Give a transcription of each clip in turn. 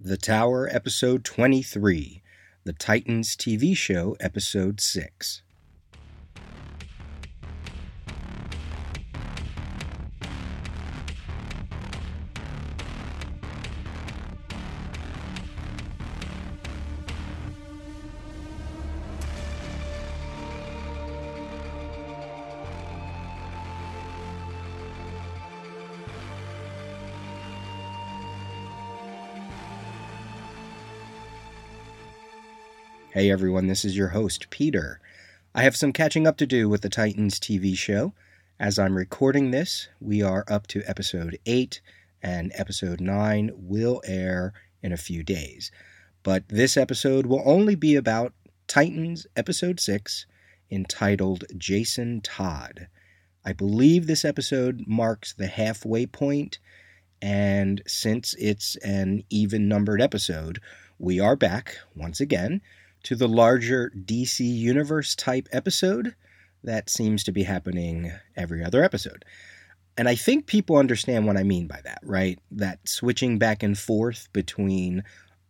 The Tower, Episode 23. The Titans TV Show, Episode 6. Hey everyone, this is your host, Peter. I have some catching up to do with the Titans TV show. As I'm recording this, we are up to episode 8, and episode 9 will air in a few days. But this episode will only be about Titans episode 6, entitled Jason Todd. I believe this episode marks the halfway point, and since it's an even numbered episode, we are back once again to the larger DC Universe type episode that seems to be happening every other episode. And I think people understand what I mean by that, right? That switching back and forth between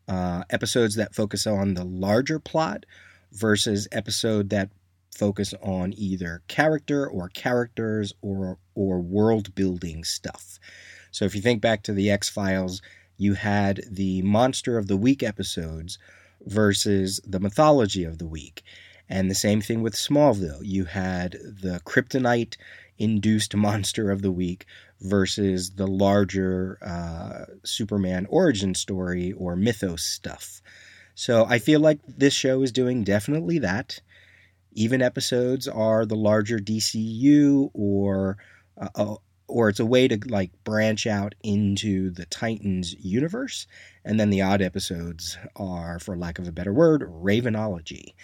uh, episodes that focus on the larger plot versus episode that focus on either character or characters or or world building stuff. So if you think back to the X Files, you had the Monster of the Week episodes versus the mythology of the week. And the same thing with Smallville. You had the kryptonite induced monster of the week versus the larger uh, Superman origin story or mythos stuff. So I feel like this show is doing definitely that. Even episodes are the larger DCU or uh, or it's a way to like branch out into the Titans universe. And then the odd episodes are, for lack of a better word, Ravenology.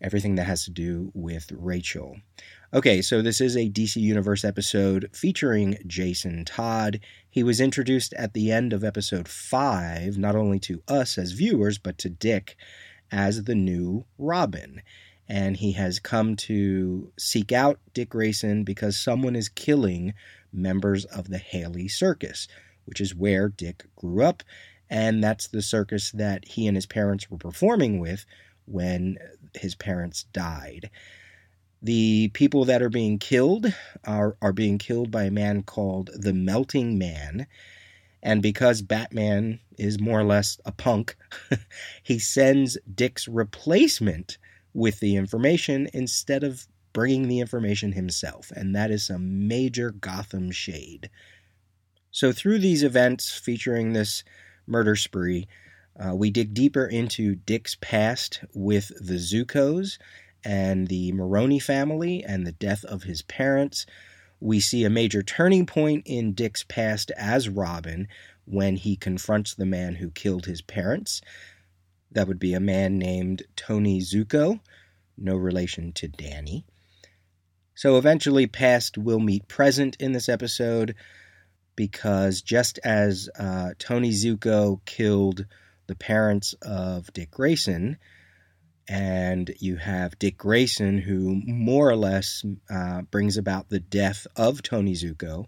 Everything that has to do with Rachel. Okay, so this is a DC Universe episode featuring Jason Todd. He was introduced at the end of episode 5, not only to us as viewers, but to Dick as the new Robin. And he has come to seek out Dick Grayson because someone is killing members of the Haly Circus, which is where Dick grew up, and that's the circus that he and his parents were performing with when his parents died. The people that are being killed are, are being killed by a man called the Melting Man. And because Batman is more or less a punk, he sends Dick's replacement with the information instead of bringing the information himself, and that is some major Gotham shade. So, through these events featuring this murder spree, uh, we dig deeper into Dick's past with the Zuccos and the Maroni family and the death of his parents. We see a major turning point in Dick's past as Robin when he confronts the man who killed his parents. That would be a man named Tony Zucco, no relation to Danny. So eventually, past will meet present in this episode because just as uh, Tony Zucco killed the parents of Dick Grayson, and you have Dick Grayson, who more or less uh, brings about the death of Tony Zucco,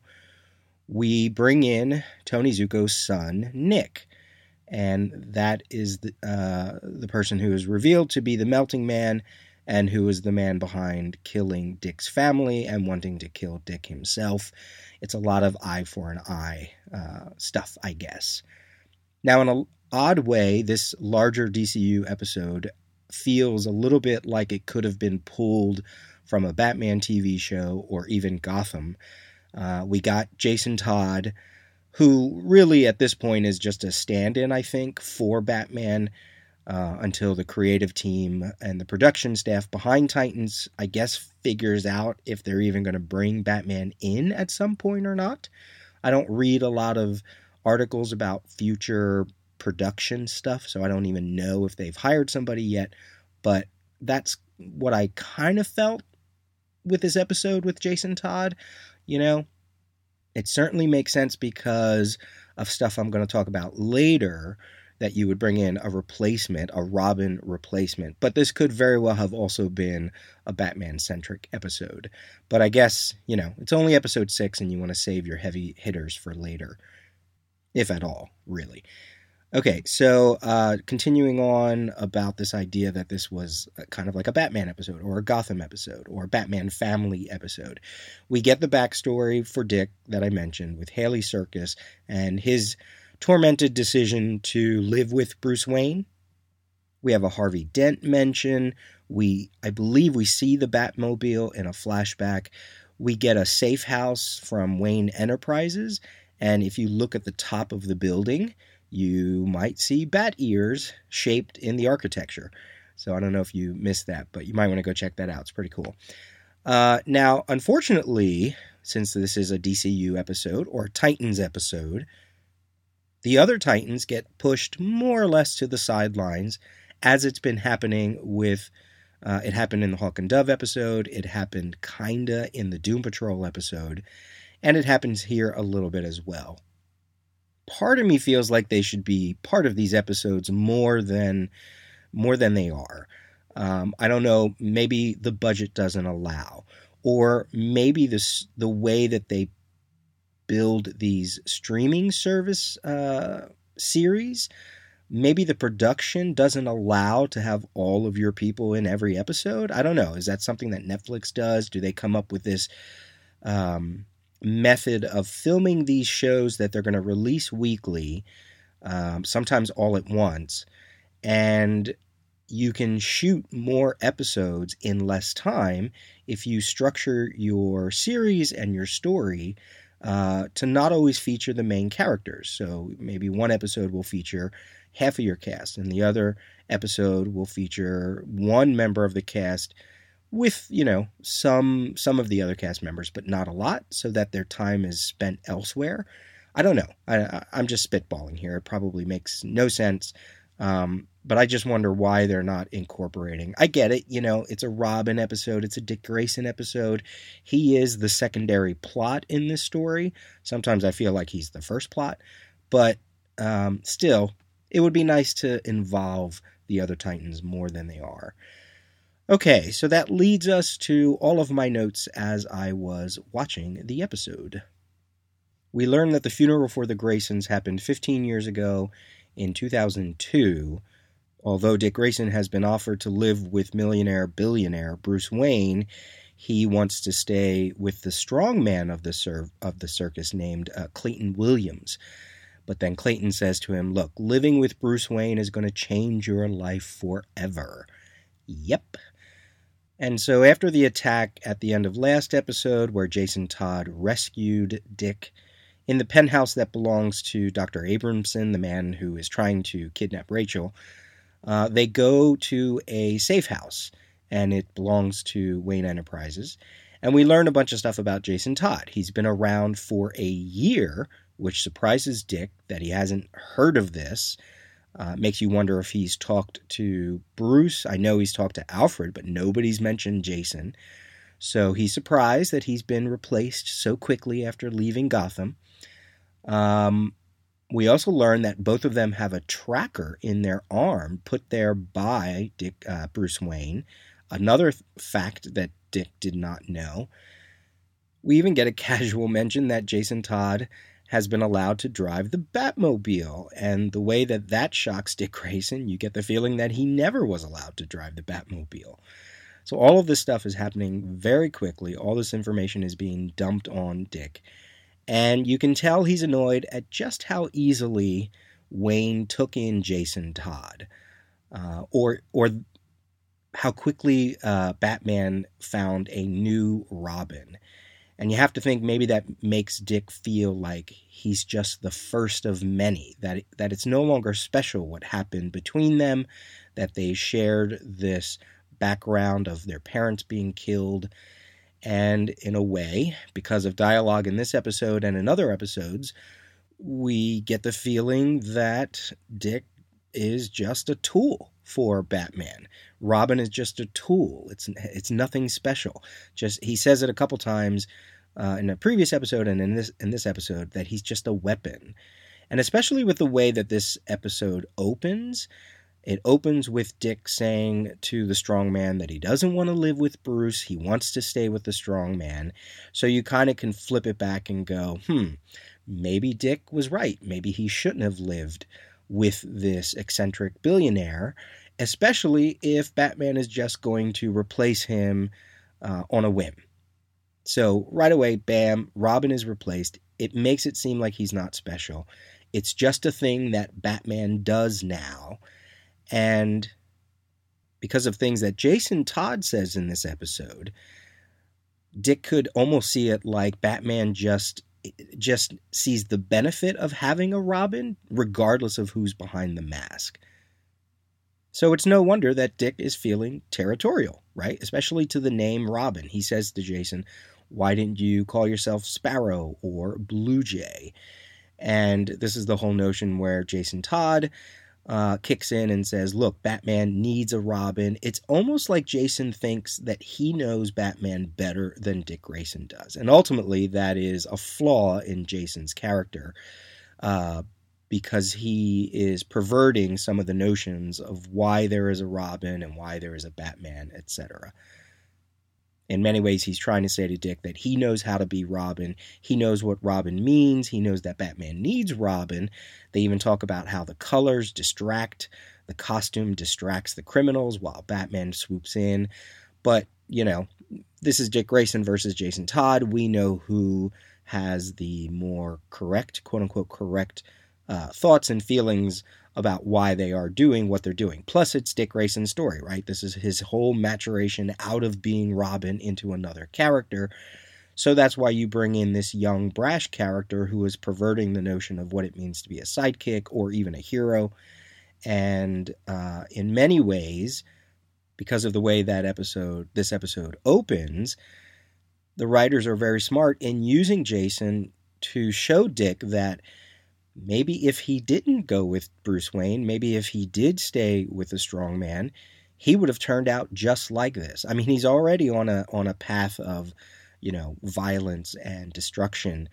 we bring in Tony Zucco's son, Nick. And that is the, uh, the person who is revealed to be the melting man and who is the man behind killing Dick's family and wanting to kill Dick himself. It's a lot of eye for an eye uh, stuff, I guess. Now, in an odd way, this larger DCU episode feels a little bit like it could have been pulled from a Batman TV show or even Gotham. Uh, we got Jason Todd, who really at this point is just a stand in, I think, for Batman uh, until the creative team and the production staff behind Titans, I guess, figures out if they're even going to bring Batman in at some point or not. I don't read a lot of articles about future production stuff, so I don't even know if they've hired somebody yet. But that's what I kind of felt with this episode with Jason Todd. You know, it certainly makes sense because of stuff I'm going to talk about later that you would bring in a replacement, a Robin replacement. But this could very well have also been a Batman centric episode. But I guess, you know, it's only episode six and you want to save your heavy hitters for later. If at all, really. Okay, so uh, continuing on about this idea that this was kind of like a Batman episode or a Gotham episode or a Batman family episode, we get the backstory for Dick that I mentioned with Haly Circus and his tormented decision to live with Bruce Wayne. We have a Harvey Dent mention. We, I believe, we see the Batmobile in a flashback. We get a safe house from Wayne Enterprises, and if you look at the top of the building you might see bat ears shaped in the architecture. So I don't know if you missed that, but you might want to go check that out. It's pretty cool. Uh, now, unfortunately, since this is a DCU episode or Titans episode, the other Titans get pushed more or less to the sidelines as it's been happening with. Uh, it happened in the Hawk and Dove episode. It happened kinda in the Doom Patrol episode. And it happens here a little bit as well part of me feels like they should be part of these episodes more than more than they are. Um, I don't know. Maybe the budget doesn't allow, or maybe this the way that they build these streaming service uh, series. Maybe the production doesn't allow to have all of your people in every episode. I don't know. Is that something that Netflix does? Do they come up with this um, method of filming these shows that they're going to release weekly, um, sometimes all at once, and you can shoot more episodes in less time if you structure your series and your story uh, to not always feature the main characters. So maybe one episode will feature half of your cast, and the other episode will feature one member of the cast with you know some some of the other cast members, but not a lot, so that their time is spent elsewhere. I don't know. I, am just spitballing here. It probably makes no sense. Um, but I just wonder why they're not incorporating. I get it, you know, it's a Robin episode, it's a Dick Grayson episode. He is the secondary plot in this story. Sometimes I feel like he's the first plot, but um, still, it would be nice to involve the other Titans more than they are. Okay, so that leads us to all of my notes as I was watching the episode. We learn that the funeral for the Graysons happened 15 years ago in 2002. Although Dick Grayson has been offered to live with millionaire billionaire Bruce Wayne, he wants to stay with the strong man of the, cir- of the circus named uh, Clayton Williams. But then Clayton says to him, Look, living with Bruce Wayne is going to change your life forever. Yep. And so, after the attack at the end of last episode, where Jason Todd rescued Dick in the penthouse that belongs to Dr. Adamson, the man who is trying to kidnap Rachel, uh, they go to a safe house, and it belongs to Wayne Enterprises. And we learn a bunch of stuff about Jason Todd. He's been around for a year, which surprises Dick that he hasn't heard of this. Uh, makes you wonder if he's talked to Bruce. I know he's talked to Alfred, but nobody's mentioned Jason. So he's surprised that he's been replaced so quickly after leaving Gotham. Um, we also learn that both of them have a tracker in their arm put there by Dick uh, Bruce Wayne. Another th- fact that Dick did not know. We even get a casual mention that Jason Todd has been allowed to drive the Batmobile. And the way that that shocks Dick Grayson, you get the feeling that he never was allowed to drive the Batmobile. So all of this stuff is happening very quickly. All this information is being dumped on Dick. And you can tell he's annoyed at just how easily Wayne took in Jason Todd. Uh, or or how quickly uh, Batman found a new Robin. And you have to think maybe that makes Dick feel like he's just the first of many, that, that it's no longer special what happened between them, that they shared this background of their parents being killed. And in a way, because of dialogue in this episode and in other episodes, we get the feeling that Dick is just a tool for Batman. Robin is just a tool. It's it's nothing special. Just he says it a couple times uh, in a previous episode and in this in this episode that he's just a weapon. And especially with the way that this episode opens, it opens with Dick saying to the strong man that he doesn't want to live with Bruce, he wants to stay with the strong man. So you kind of can flip it back and go, "Hmm, maybe Dick was right. Maybe he shouldn't have lived with this eccentric billionaire, especially if Batman is just going to replace him uh, on a whim. So, right away, bam, Robin is replaced. It makes it seem like he's not special. It's just a thing that Batman does now. And because of things that Jason Todd says in this episode, Dick could almost see it like Batman just just sees the benefit of having a Robin regardless of who's behind the mask. So it's no wonder that Dick is feeling territorial, right? Especially to the name Robin. He says to Jason, Why didn't you call yourself Sparrow or Blue Jay? And this is the whole notion where Jason Todd uh, kicks in and says, Look, Batman needs a Robin. It's almost like Jason thinks that he knows Batman better than Dick Grayson does. And ultimately, that is a flaw in Jason's character uh, because he is perverting some of the notions of why there is a Robin and why there is a Batman, etc in many ways, he's trying to say to Dick that he knows how to be Robin. He knows what Robin means. He knows that Batman needs Robin. They even talk about how the colors distract, the costume distracts the criminals while Batman swoops in. But, you know, this is Dick Grayson versus Jason Todd. We know who has the more correct, quote unquote, correct uh, thoughts and feelings about why they are doing what they're doing. Plus, it's Dick Grayson's story, right? This is his whole maturation out of being Robin into another character. So that's why you bring in this young, brash character who is perverting the notion of what it means to be a sidekick or even a hero. And uh, in many ways, because of the way that episode, this episode opens, the writers are very smart in using Jason to show Dick that maybe if he didn't go with Bruce Wayne, maybe if he did stay with the strong man, he would have turned out just like this. I mean, he's already on a on a path of, you know, violence and destruction.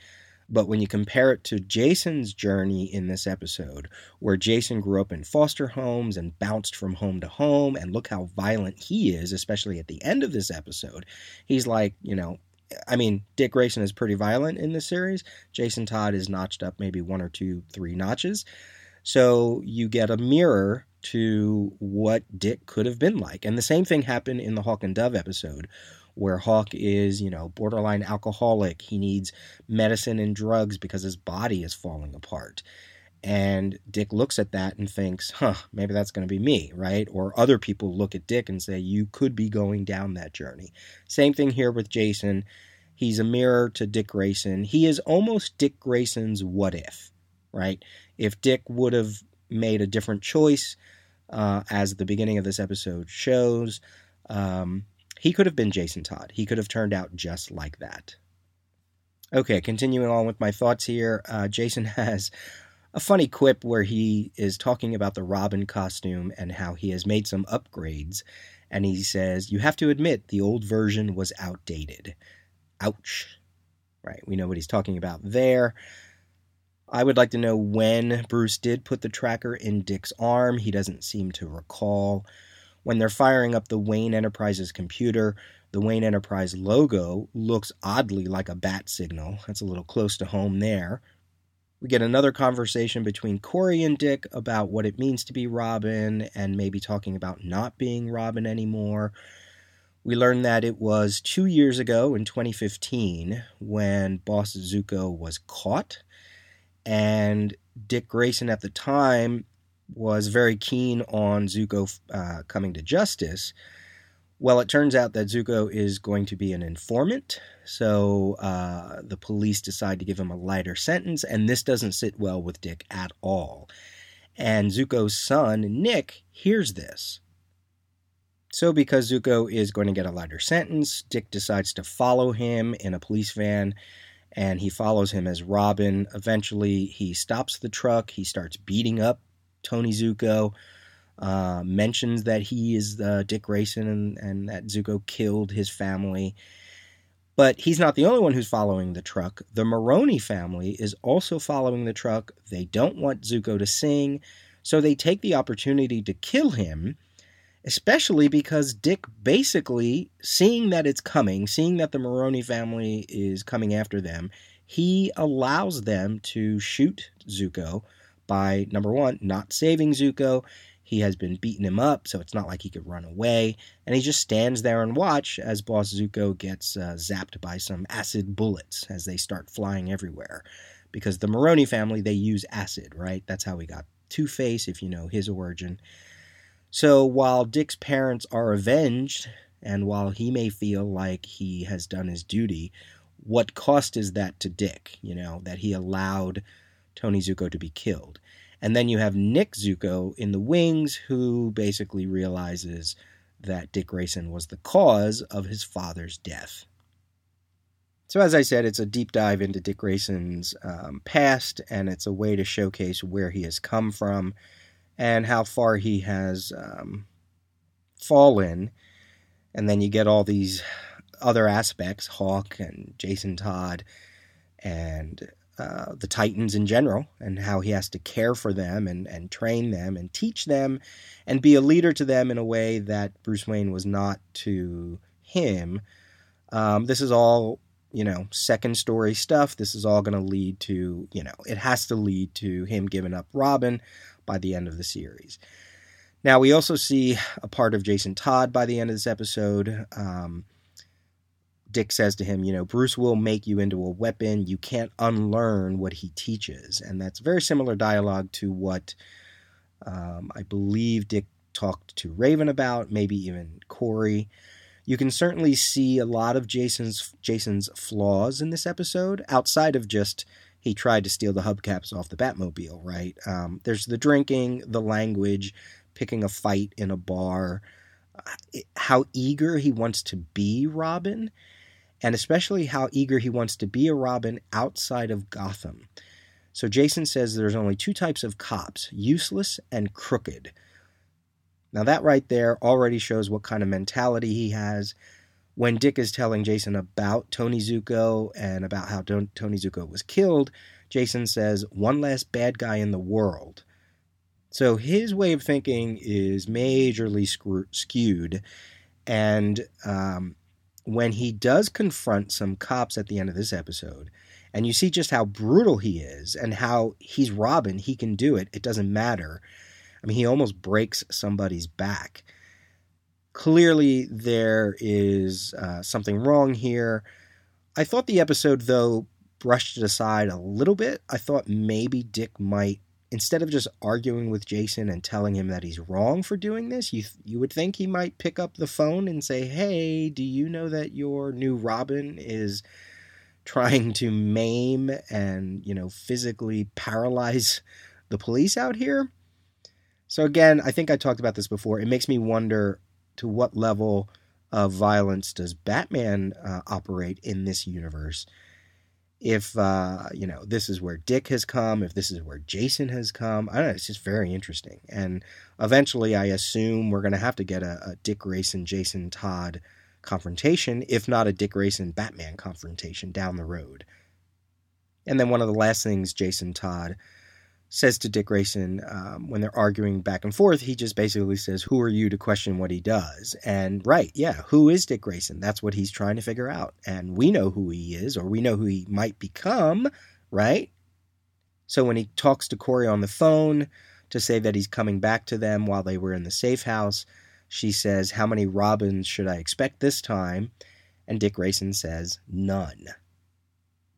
But when you compare it to Jason's journey in this episode, where Jason grew up in foster homes and bounced from home to home, and look how violent he is, especially at the end of this episode, he's like, you know, I mean, Dick Grayson is pretty violent in this series. Jason Todd is notched up maybe one or two, three notches. So you get a mirror to what Dick could have been like. And the same thing happened in the Hawk and Dove episode, where Hawk is, you know, borderline alcoholic. He needs medicine and drugs because his body is falling apart. And Dick looks at that and thinks, huh, maybe that's going to be me, right? Or other people look at Dick and say, you could be going down that journey. Same thing here with Jason. He's a mirror to Dick Grayson. He is almost Dick Grayson's what if, right? If Dick would have made a different choice, uh, as the beginning of this episode shows, um, he could have been Jason Todd. He could have turned out just like that. Okay, continuing on with my thoughts here, uh, Jason has a funny quip where he is talking about the Robin costume and how he has made some upgrades. And he says, You have to admit the old version was outdated. Ouch. Right, we know what he's talking about there. I would like to know when Bruce did put the tracker in Dick's arm. He doesn't seem to recall. When they're firing up the Wayne Enterprises computer, the Wayne Enterprise logo looks oddly like a bat signal. That's a little close to home there. We get another conversation between Kory and Dick about what it means to be Robin and maybe talking about not being Robin anymore. We learn that it was two years ago in 2015 when Boss Zucco was caught, and Dick Grayson at the time was very keen on Zucco uh, coming to justice. Well, it turns out that Zucco is going to be an informant, so uh, the police decide to give him a lighter sentence, and this doesn't sit well with Dick at all. And Zucco's son, Nick, hears this. So, because Zucco is going to get a lighter sentence, Dick decides to follow him in a police van, and he follows him as Robin. Eventually, he stops the truck, he starts beating up Tony Zucco uh, mentions that he is uh, Dick Grayson and, and that Zucco killed his family. But he's not the only one who's following the truck. The Maroni family is also following the truck. They don't want Zucco to sing, so they take the opportunity to kill him, especially because Dick basically, seeing that it's coming, seeing that the Maroni family is coming after them, he allows them to shoot Zucco by number one, not saving Zucco. He has been beating him up, so it's not like he could run away. And he just stands there and watch as Boss Zucco gets uh, zapped by some acid bullets as they start flying everywhere. Because the Maroni family, they use acid, right? That's how we got Two Face, if you know his origin. So while Dick's parents are avenged, and while he may feel like he has done his duty, what cost is that to Dick? You know, that he allowed Tony Zucco to be killed. And then you have Nick Zucco in the wings, who basically realizes that Dick Grayson was the cause of his father's death. So, as I said, it's a deep dive into Dick Grayson's um, past, and it's a way to showcase where he has come from and how far he has um, fallen. And then you get all these other aspects Hawk and Jason Todd and uh, the Titans in general, and how he has to care for them and, and train them and teach them and be a leader to them in a way that Bruce Wayne was not to him. Um, this is all, you know, second story stuff. This is all going to lead to, you know, it has to lead to him giving up Robin by the end of the series. Now, we also see a part of Jason Todd by the end of this episode. Um, Dick says to him, you know, Bruce will make you into a weapon. You can't unlearn what he teaches. And that's very similar dialogue to what um, I believe Dick talked to Raven about, maybe even Kory. You can certainly see a lot of Jason's Jason's flaws in this episode, outside of just he tried to steal the hubcaps off the Batmobile, right? Um, there's the drinking, the language, picking a fight in a bar, uh, how eager he wants to be Robin and especially how eager he wants to be a Robin outside of Gotham. So Jason says there's only two types of cops useless and crooked. Now, that right there already shows what kind of mentality he has. When Dick is telling Jason about Tony Zucco and about how Tony Zucco was killed, Jason says, one less bad guy in the world. So his way of thinking is majorly skewed. And um, when he does confront some cops at the end of this episode, and you see just how brutal he is and how he's Robin, he can do it. It doesn't matter. I mean, he almost breaks somebody's back. Clearly, there is uh, something wrong here. I thought the episode, though, brushed it aside a little bit. I thought maybe Dick might instead of just arguing with Jason and telling him that he's wrong for doing this, you you would think he might pick up the phone and say, "Hey, do you know that your new Robin is trying to maim and, you know, physically paralyze the police out here?" So again, I think I talked about this before. It makes me wonder to what level of violence does Batman uh, operate in this universe? If uh, you know this is where Dick has come, if this is where Jason has come. I don't know. It's just very interesting, and eventually, I assume we're going to have to get a, a Dick Grayson, Jason Todd confrontation, if not a Dick Grayson Batman confrontation down the road. And then one of the last things Jason Todd says to Dick Grayson um, when they're arguing back and forth, he just basically says, Who are you to question what he does? And right, yeah, who is Dick Grayson? That's what he's trying to figure out. And we know who he is, or we know who he might become, right? So when he talks to Kory on the phone to say that he's coming back to them while they were in the safe house, she says, How many Robins should I expect this time? And Dick Grayson says, None.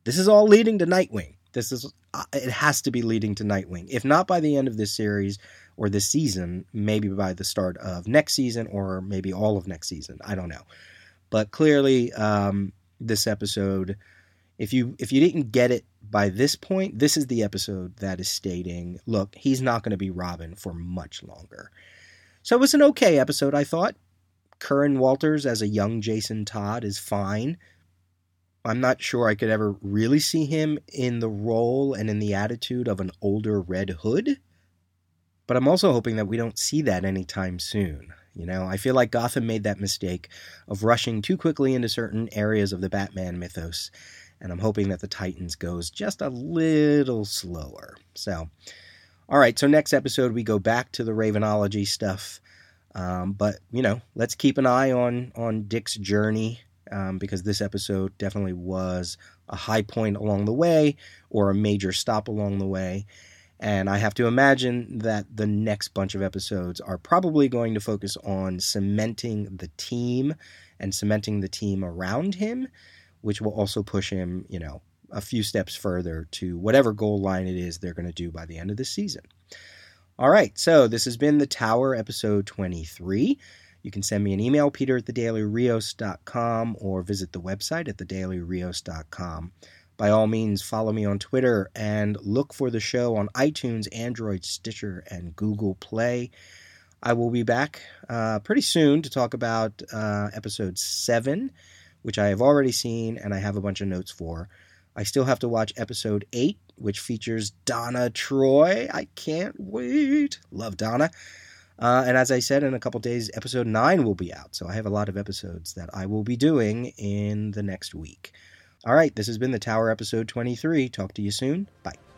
This is all leading to Nightwing. This is it has to be leading to Nightwing. If not by the end of this series or this season, maybe by the start of next season or maybe all of next season. I don't know. But clearly, um, this episode, if you if you didn't get it by this point, this is the episode that is stating, look, he's not going to be Robin for much longer. So it was an okay episode, I thought. Curran Walters as a young Jason Todd is fine. I'm not sure I could ever really see him in the role and in the attitude of an older Red Hood. But I'm also hoping that we don't see that anytime soon. You know, I feel like Gotham made that mistake of rushing too quickly into certain areas of the Batman mythos, and I'm hoping that the Titans goes just a little slower. So, all right, so next episode we go back to the Ravenology stuff. Um, but you know, let's keep an eye on on Dick's journey um, because this episode definitely was a high point along the way or a major stop along the way. And I have to imagine that the next bunch of episodes are probably going to focus on cementing the team and cementing the team around him, which will also push him, you know, a few steps further to whatever goal line it is they're going to do by the end of the season. All right, so this has been The Tower, episode 23. You can send me an email, peter at thedailyrios.com, or visit the website at thedailyrios.com. By all means, follow me on Twitter and look for the show on iTunes, Android, Stitcher, and Google Play. I will be back uh, pretty soon to talk about uh, episode 7, which I have already seen and I have a bunch of notes for. I still have to watch episode 8, which features Donna Troy. I can't wait. Love Donna. Uh, and as I said, in a couple days, episode 9 will be out. So I have a lot of episodes that I will be doing in the next week. All right, this has been the Tower episode 23. Talk to you soon. Bye.